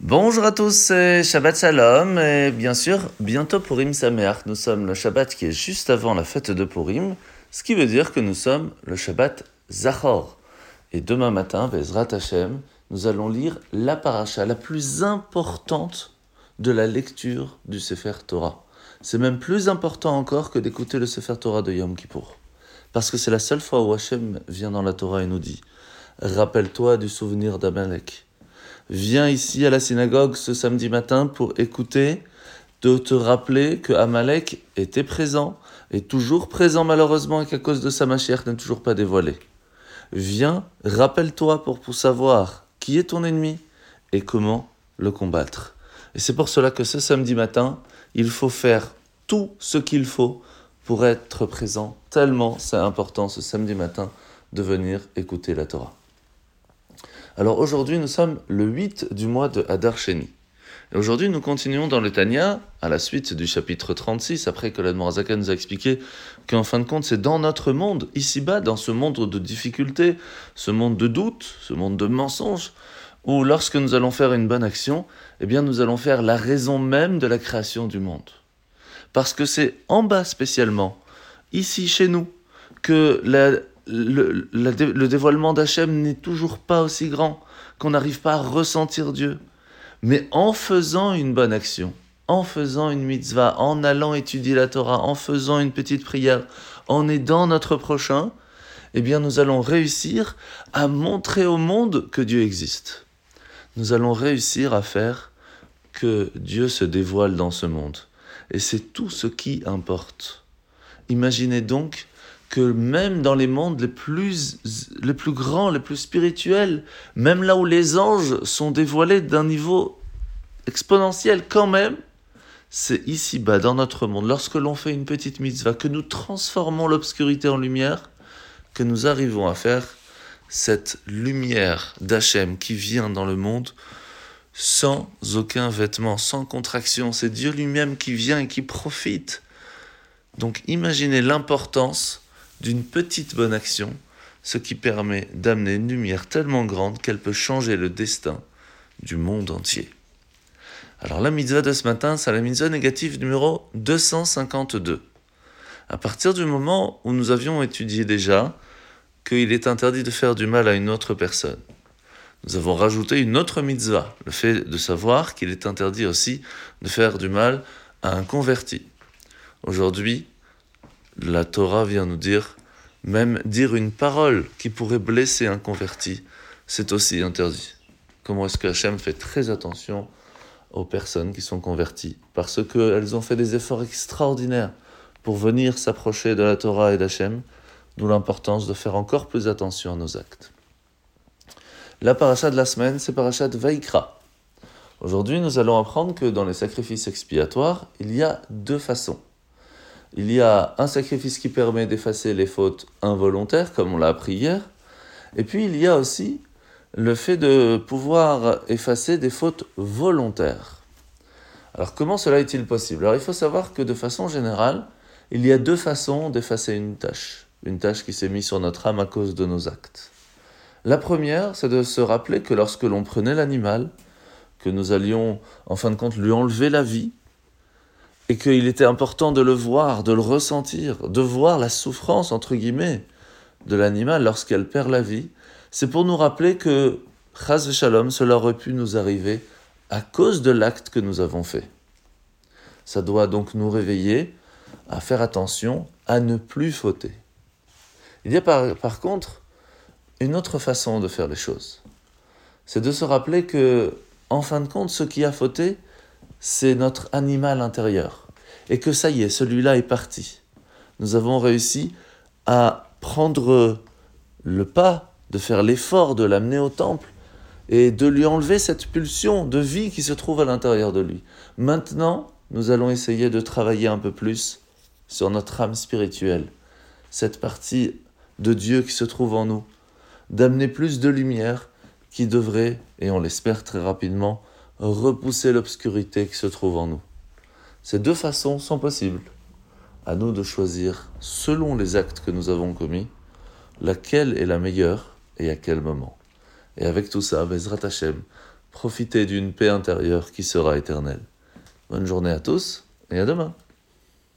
Bonjour à tous, c'est Shabbat Shalom et bien sûr, bientôt Purim Sameach. Nous sommes le Shabbat qui est juste avant la fête de Purim, ce qui veut dire que nous sommes le Shabbat Zachor. Et demain matin, Bezrat Hashem, nous allons lire la paracha la plus importante de la lecture du Sefer Torah. C'est même plus important encore que d'écouter le Sefer Torah de Yom Kippour. Parce que c'est la seule fois où Hashem vient dans la Torah et nous dit Rappelle-toi du souvenir d'Amalek. Viens ici à la synagogue ce samedi matin pour écouter, de te rappeler que Amalek était présent, est toujours présent malheureusement et qu'à cause de sa machère n'est toujours pas dévoilé. Viens, rappelle-toi pour, pour savoir qui est ton ennemi et comment le combattre. Et c'est pour cela que ce samedi matin, il faut faire tout ce qu'il faut pour être présent, tellement c'est important ce samedi matin de venir écouter la Torah. Alors aujourd'hui, nous sommes le 8 du mois de Hadar Sheni. Et aujourd'hui, nous continuons dans le Tanya, à la suite du chapitre 36, après que l'Admorazaka nous a expliqué qu'en fin de compte, c'est dans notre monde, ici-bas, dans ce monde de difficultés, ce monde de doutes, ce monde de mensonges, où lorsque nous allons faire une bonne action, eh bien nous allons faire la raison même de la création du monde. Parce que c'est en bas spécialement, ici chez nous, que le, le, dévoilement d'Hachem n'est toujours pas aussi grand, qu'on n'arrive pas à ressentir Dieu. Mais en faisant une bonne action, en faisant une mitzvah, en allant étudier la Torah, en faisant une petite prière, en aidant notre prochain, eh bien nous allons réussir à montrer au monde que Dieu existe. Nous allons réussir à faire que Dieu se dévoile dans ce monde. Et c'est tout ce qui importe. Imaginez donc que même dans les mondes les plus, les plus grands, les plus spirituels, même là où les anges sont dévoilés d'un niveau exponentiel quand même, c'est ici-bas, dans notre monde, lorsque l'on fait une petite mitzvah, que nous transformons l'obscurité en lumière, que nous arrivons à faire cette lumière d'Hachem qui vient dans le monde sans aucun vêtement, sans contraction. C'est Dieu lui-même qui vient et qui profite. Donc imaginez l'importance d'une petite bonne action, ce qui permet d'amener une lumière tellement grande qu'elle peut changer le destin du monde entier. Alors la mitzvah de ce matin, c'est la mitzvah négative numéro 252. À partir du moment où nous avions étudié déjà qu'il est interdit de faire du mal à une autre personne, nous avons rajouté une autre mitzvah, le fait de savoir qu'il est interdit aussi de faire du mal à un converti. Aujourd'hui, la Torah vient nous dire, même dire une parole qui pourrait blesser un converti, c'est aussi interdit. Comment est-ce que Hachem fait très attention aux personnes qui sont converties? Parce qu'elles ont fait des efforts extraordinaires pour venir s'approcher de la Torah et d'Hachem, d'où l'importance de faire encore plus attention à nos actes. La paracha de la semaine, c'est paracha de Vaikra. Aujourd'hui, nous allons apprendre que dans les sacrifices expiatoires, il y a deux façons. Il y a un sacrifice qui permet d'effacer les fautes involontaires, comme on l'a appris hier, et puis il y a aussi le fait de pouvoir effacer des fautes volontaires. Alors comment cela est-il possible? Alors il faut savoir que de façon générale, il y a deux façons d'effacer une tâche, une tâche qui s'est mise sur notre âme à cause de nos actes. La première, c'est de se rappeler que lorsque l'on prenait l'animal, que nous allions en fin de compte lui enlever la vie, et qu'il était important de le voir, de le ressentir, de voir la souffrance, entre guillemets, de l'animal lorsqu'elle perd la vie, c'est pour nous rappeler que, chas shalom, cela aurait pu nous arriver à cause de l'acte que nous avons fait. Ça doit donc nous réveiller à faire attention à ne plus fauter. Il y a par, par contre une autre façon de faire les choses. C'est de se rappeler que, en fin de compte, ce qui a fauté, c'est notre animal intérieur. Et que ça y est, celui-là est parti. Nous avons réussi à prendre le pas, de faire l'effort de l'amener au temple et de lui enlever cette pulsion de vie qui se trouve à l'intérieur de lui. Maintenant, nous allons essayer de travailler un peu plus sur notre âme spirituelle, cette partie de Dieu qui se trouve en nous, d'amener plus de lumière qui devrait, et on l'espère très rapidement, repousser l'obscurité qui se trouve en nous. Ces deux façons sont possibles. À nous de choisir, selon les actes que nous avons commis, laquelle est la meilleure et à quel moment. Et avec tout ça, Bezrat Hashem, profitez d'une paix intérieure qui sera éternelle. Bonne journée à tous et à demain.